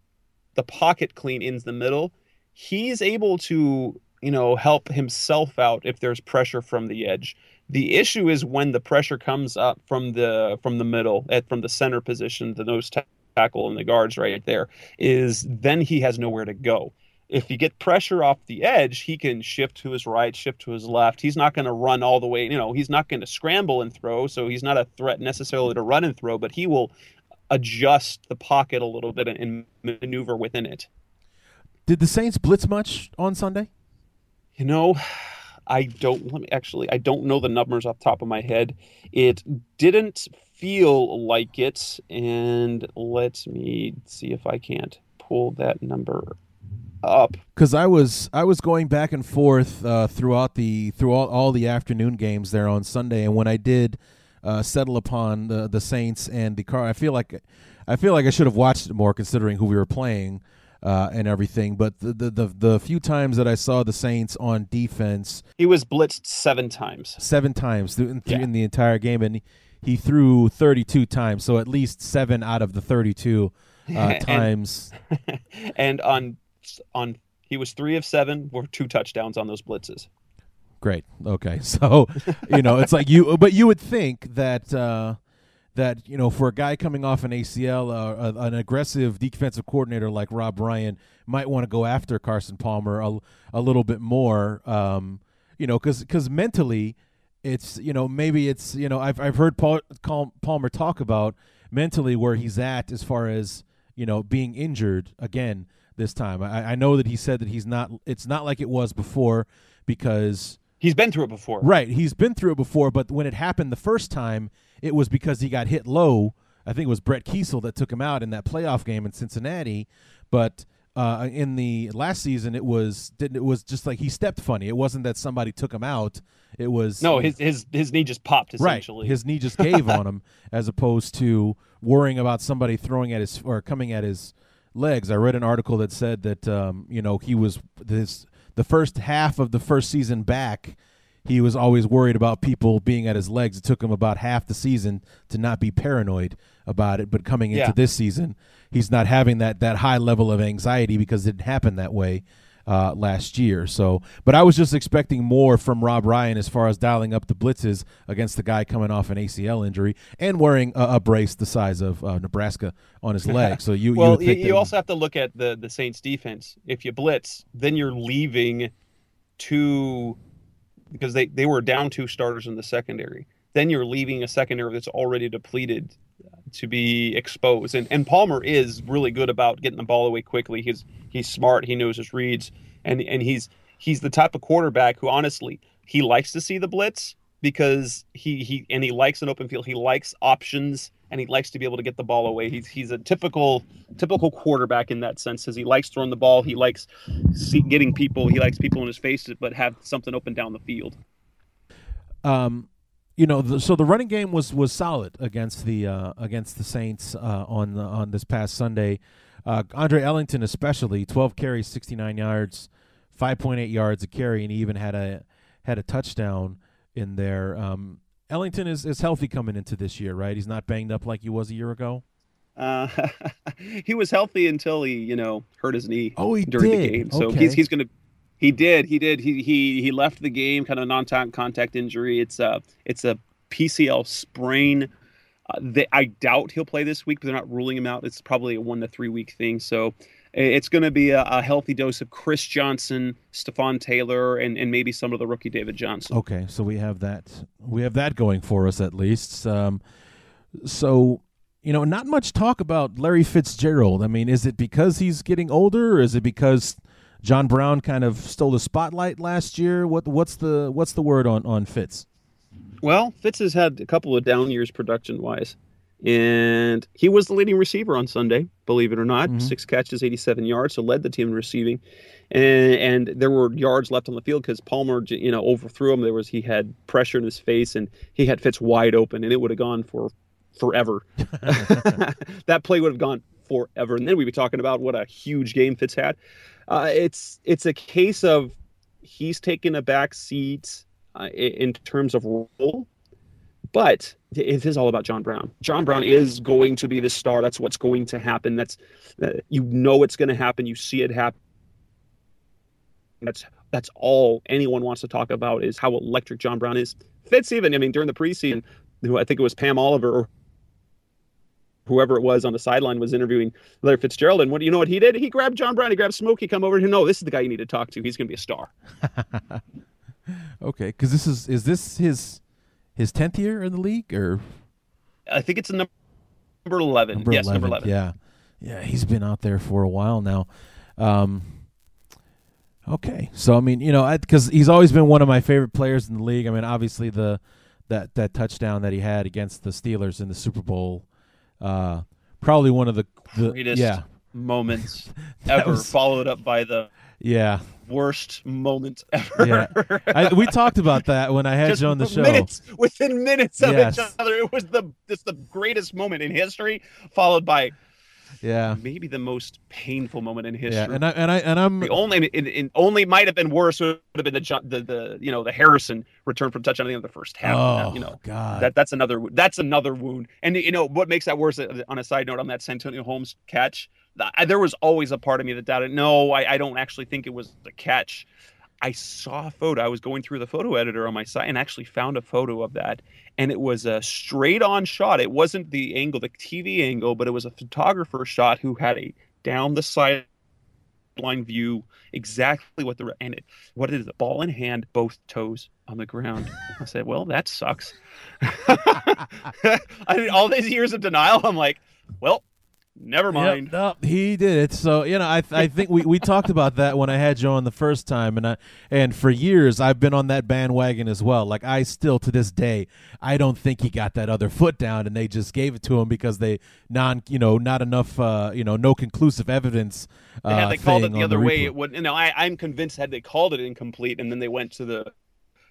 the pocket clean in the middle, he's able to you know help himself out if there's pressure from the edge. The issue is when the pressure comes up from the from the middle, at from the center position, the nose tackle and the guards right there, is then he has nowhere to go. If you get pressure off the edge, he can shift to his right, shift to his left. He's not going to run all the way. You know, he's not going to scramble and throw, so he's not a threat necessarily to run and throw, but he will adjust the pocket a little bit and maneuver within it. Did the Saints blitz much on Sunday? You know, I don't let me actually I don't know the numbers off the top of my head. It didn't feel like it, and let me see if I can't pull that number up. Because I was I was going back and forth uh, throughout the throughout all the afternoon games there on Sunday, and when I did uh, settle upon the the Saints and the car, I feel like I feel like I should have watched it more considering who we were playing uh, and everything. But the, the, the the few times that I saw the Saints on defense, he was blitzed seven times. Seven times in, yeah. in the entire game, and he threw 32 times. So at least seven out of the 32 uh, times. and, on on he was three of seven were two touchdowns on those blitzes. Great. Okay. So, you know, it's like you, but you would think that uh, that you know for a guy coming off an ACL, uh, an aggressive defensive coordinator like Rob Ryan might want to go after Carson Palmer a, a little bit more. Um, you know, because because mentally, it's you know maybe it's you know I've I've heard Paul, Palmer talk about mentally where he's at as far as you know being injured again this time. I, I know that he said that he's not. It's not like it was before because he's been through it before. Right, he's been through it before, but when it happened the first time it was because he got hit low. I think it was Brett Keisel that took him out in that playoff game in Cincinnati. But uh, in the last season, it was didn't it was just like he stepped funny. It wasn't that somebody took him out. It was no his his his knee just popped essentially. Right, his knee just gave on him, as opposed to worrying about somebody throwing at his or coming at his legs. I read an article that said that um, you know he was this the first half of the first season back. He was always worried about people being at his legs. It took him about half the season to not be paranoid about it. But coming into Yeah. this season, he's not having that that high level of anxiety because it didn't happen that way uh, last year. So, but I was just expecting more from Rob Ryan as far as dialing up the blitzes against the guy coming off an ACL injury and wearing a, a brace the size of uh, Nebraska on his leg. So you well, you, you also have to look at the the Saints defense. If you blitz, then you're leaving two because they they were down two starters in the secondary. Then you're leaving a secondary that's already depleted to be exposed. And and Palmer is really good about getting the ball away quickly. He's he's smart. He knows his reads, and and he's he's the type of quarterback who honestly he likes to see the blitz because he he and he likes an open field. He likes options and he likes to be able to get the ball away. He's he's a typical typical quarterback in that sense. As he likes throwing the ball, he likes see, getting people. He likes people in his face, but have something open down the field. um, you know, the, so the running game was was solid against the uh, against the Saints uh, on the, on this past Sunday. Uh, Andre Ellington, especially, twelve carries, sixty nine yards, five point eight yards a carry, and he even had a had a touchdown in there. Um, Ellington is, is healthy coming into this year, right? He's not banged up like he was a year ago. Uh, he was healthy until he, you know, hurt his knee Oh, he during did. the game. So Okay. he's he's gonna. He did. He did. He he he left the game, kind of non-contact injury. It's a it's a PCL sprain. Uh, they, I doubt he'll play this week, but they're not ruling him out. It's probably a one to three week thing. So it's going to be a, a healthy dose of Chris Johnson, Stepfan Taylor, and, and maybe some of the rookie David Johnson. Okay, so we have that we have that going for us at least. Um, so you know, not much talk about Larry Fitzgerald. I mean, is it because he's getting older, or is it because John Brown kind of stole the spotlight last year? What what's the what's the word on on Fitz? Well, Fitz has had a couple of down years production wise. And he was the leading receiver on Sunday, believe it or not. Mhm. Six catches, 87 yards, so led the team in receiving. And, and there were yards left on the field because Palmer, you know, overthrew him. There was he had pressure in his face, and he had Fitz wide open, and it would have gone for forever. that play would have gone forever, and then we'd be talking about what a huge game Fitz had. Uh, it's it's a case of he's taken a back seat uh, in terms of role, but it is all about John Brown. John Brown is going to be the star. That's what's going to happen. That's uh, you know it's going to happen. You see it happen. That's that's all anyone wants to talk about is how electric John Brown is. Fitz even, I mean, during the preseason, who I think it was Pam Oliver or whoever it was on the sideline was interviewing Larry Fitzgerald, and what do you know what he did? He grabbed John Brown, he grabbed Smokey, come over to no, this is the guy you need to talk to. He's going to be a star. Okay, because this is is this his his tenth year in the league or I think it's number number eleven. number yes, 11? number eleven. Yeah, yeah, he's been out there for a while now. Um, okay, so I mean, you know, because he's always been one of my favorite players in the league. I mean, obviously the that that touchdown that he had against the Steelers in the Super Bowl, uh, probably one of the, the Greatest yeah moments ever, was- followed up by the yeah worst moment ever. yeah. I, we talked about that when I had Just you on the show. minutes within minutes of Yes. each other. It was the just the greatest moment in history, followed by Yeah, maybe the most painful moment in history. yeah, and I and I and I'm the only in, in, only might have been worse would have been the the, the you know the Harrison return from touchdown at the end of the first half. oh you know God, that that's another that's another wound. And you know what makes that worse? uh, On a side note, on that Santonio Holmes catch, I, there was always a part of me that doubted. No, I, I don't actually think it was the catch. I saw a photo. I was going through the photo editor on my site and actually found a photo of that. And it was a straight on shot. It wasn't the angle, the TV angle, but it was a photographer shot who had a down-the-side sideline view, exactly what the and it, what is the ball in hand, both toes on the ground. I said, well, that sucks. I mean, all these years of denial, I'm like, well, Never mind. Yep, he did it. So you know, I I think we, we talked about that when I had you on the first time, and I and for years I've been on that bandwagon as well. Like I still to this day, I don't think he got that other foot down, and they just gave it to him because they non you know not enough uh, you know no conclusive evidence. Uh, had they called it the other the way, it would. You know, I I'm convinced had they called it incomplete, and then they went to the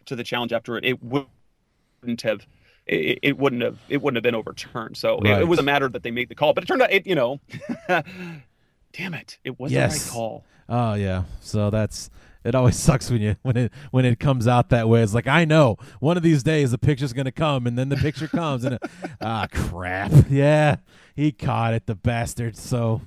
to the challenge after it, it wouldn't have it, it, wouldn't have it wouldn't have been overturned. So right. it, it, was a matter that they made the call, but it turned out it you know, damn it, it was yes. the right call. Oh yeah, so that's it. Always sucks when you when it when it comes out that way. It's like I know one of these days the picture's gonna come, and then the picture comes, and ah crap, yeah, he caught it, the bastard. So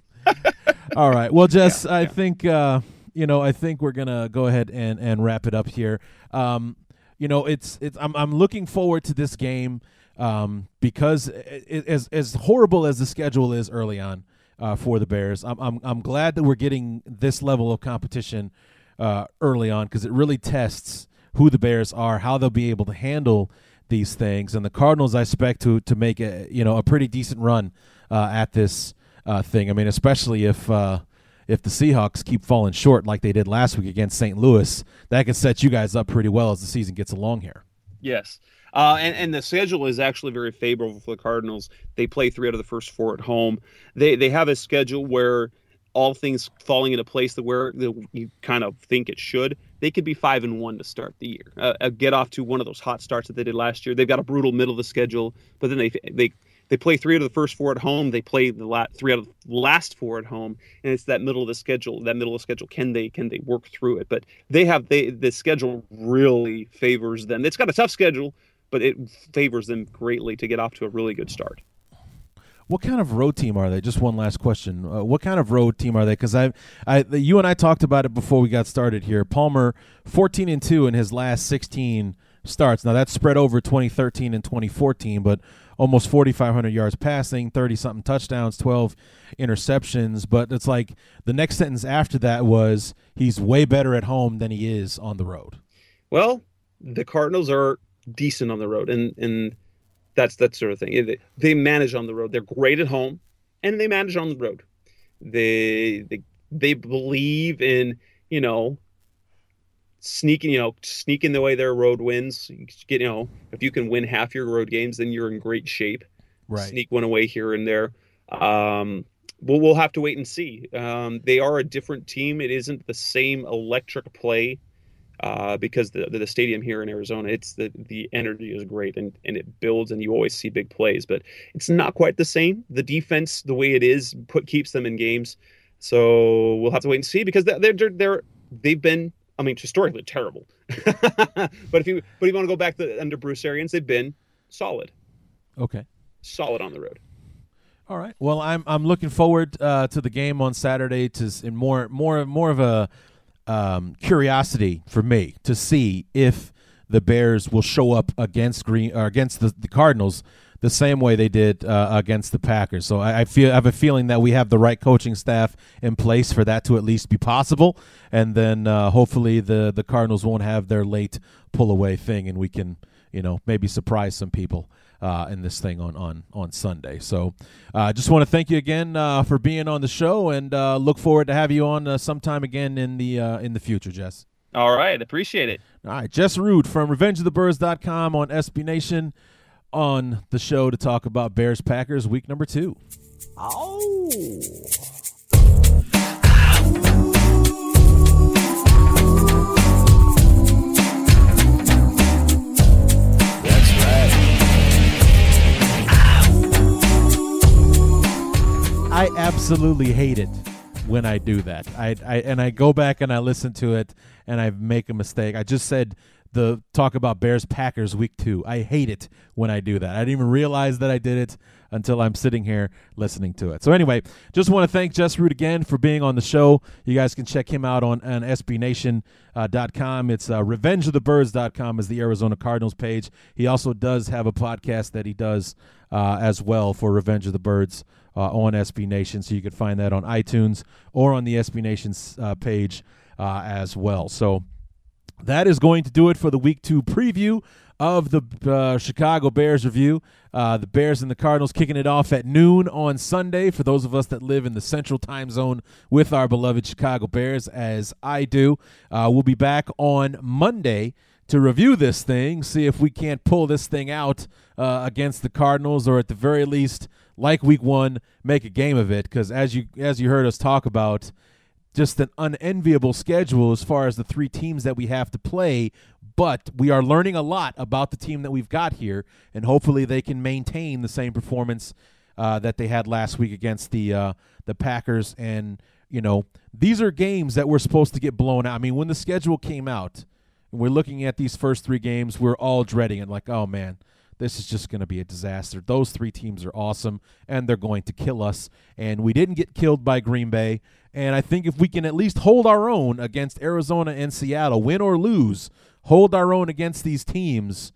all right, well, Jess, yeah, I yeah. think. uh you know, I think we're gonna go ahead and and wrap it up here. Um, you know, it's it's I'm I'm looking forward to this game um, because it, as as horrible as the schedule is early on uh, for the Bears, I'm I'm I'm glad that we're getting this level of competition uh, early on because it really tests who the Bears are, how they'll be able to handle these things, and the Cardinals I expect to to make a you know a pretty decent run uh, at this uh, thing. I mean, especially if uh, if the Seahawks keep falling short like they did last week against St. Louis, that can set you guys up pretty well as the season gets along here. Yes. Uh, and, and the schedule is actually very favorable for the Cardinals. They play three out of the first four at home. They they have a schedule where all things falling into place that where you kind of think it should. They could be five and one to start the year. Uh, uh, get off to one of those hot starts that they did last year. They've got a brutal middle of the schedule, but then they they they play three out of the first four at home. They play the last, three out of the last four at home, and it's that middle of the schedule. That middle of the schedule, can they can they work through it? But they have they the schedule really favors them. It's got a tough schedule, but it favors them greatly to get off to a really good start. What kind of road team are they? Just one last question. Uh, what kind of road team are they? Because I, I, you and I talked about it before we got started here. Palmer, fourteen and two in his last sixteen starts. Now that's spread over 2013 and 2014, but almost 4,500 yards passing, 30 something touchdowns, 12 interceptions. But it's like the next sentence after that was he's way better at home than he is on the road. Well, the Cardinals are decent on the road, and and that's that sort of thing. They manage on the road. They're great at home, and they manage on the road. They they they believe in you know sneaking, you know, sneaking the way their road wins. You, get, you know, if you can win half your road games, then you're in great shape. Right. Sneak one away here and there. Um, but we'll have to wait and see. Um, they are a different team. It isn't the same electric play uh, because the, the stadium here in Arizona, it's the the energy is great and and it builds and you always see big plays, but it's not quite the same. The defense, the way it is, put keeps them in games. So we'll have to wait and see because they're they're, they're they've been I mean, historically terrible. but if you but if you want to go back to under Bruce Arians, they've been solid. Okay. Solid on the road. All right. Well, I'm I'm looking forward uh, to the game on Saturday to in more more more of a um, curiosity for me to see if the Bears will show up against Green or against the, the Cardinals the same way they did uh, against the Packers. So I, I, feel I have a feeling that we have the right coaching staff in place for that to at least be possible, and then uh, hopefully the the Cardinals won't have their late pull away thing, and we can you know maybe surprise some people. Uh, in this thing on on on Sunday, so I uh, just want to thank you again uh, for being on the show, and uh, look forward to have you on uh, sometime again in the uh, in the future, Jess. All right, appreciate it. All right, Jess Root from RevengeOfTheBirds.com on SB Nation on the show to talk about Bears Packers week number two. Oh. That's right. I absolutely hate it when I do that. I, I and I go back and I listen to it and I make a mistake. I just said the talk about Bears Packers week two. I hate it when I do that. I didn't even realize that I did it until I'm sitting here listening to it. So anyway, just want to thank Jess Root again for being on the show. You guys can check him out on, on SBNation.com. Uh, it's uh, RevengeOfTheBirds.com is the Arizona Cardinals page. He also does have a podcast that he does uh, as well for Revenge of the Birds uh, on SB Nation. So you can find that on iTunes or on the SB Nation's uh, page uh, as well. So that is going to do it for the week two preview of the uh, Chicago Bears review. Uh, the Bears and the Cardinals kicking it off at noon on Sunday for those of us that live in the central time zone with our beloved Chicago Bears, as I do. Uh, we'll be back on Monday to review this thing, see if we can't pull this thing out uh, against the Cardinals, or at the very least, like Week One, make a game of it. Because as you as you heard us talk about, just an unenviable schedule as far as the three teams that we have to play. But we are learning a lot about the team that we've got here, and hopefully they can maintain the same performance uh, that they had last week against the uh, the Packers. And you know, these are games that we're supposed to get blown out. I mean, when the schedule came out, and we're looking at these first three games, we're all dreading it, like, oh man, this is just going to be a disaster. Those three teams are awesome, and they're going to kill us. And we didn't get killed by Green Bay. And I think if we can at least hold our own against Arizona and Seattle, win or lose, hold our own against these teams,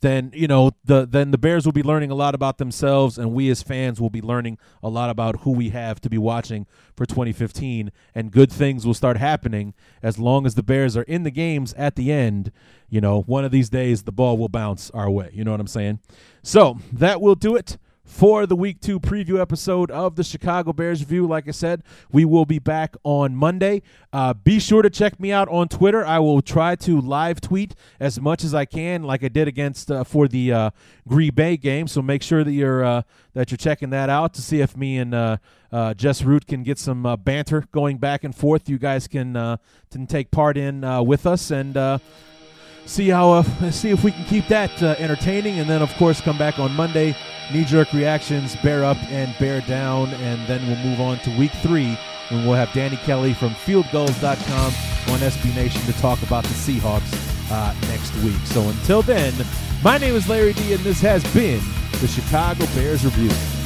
then you know the then the Bears will be learning a lot about themselves, and we as fans will be learning a lot about who we have to be watching for 2015. And good things will start happening as long as the Bears are in the games at the end. You know, one of these days the ball will bounce our way. You know what I'm saying? So that will do it for the week two preview episode of the Chicago Bears review. Like I said, we will be back on Monday. Uh, be sure to check me out on Twitter. I will try to live tweet as much as I can, like I did against uh, for the uh, Green Bay game. So make sure that you're uh, that you're checking that out to see if me and uh, uh, Jess Root can get some banter going back and forth. You guys can can take part in with us and see how uh, see if we can keep that uh, entertaining, and then of course come back on Monday. Knee jerk reactions, bear up and bear down, and then we'll move on to week three when we'll have Danny Kelly from FieldGulls.com on SB Nation to talk about the Seahawks uh, next week. So until then, my name is Larry D, and this has been the Chicago Bears Review.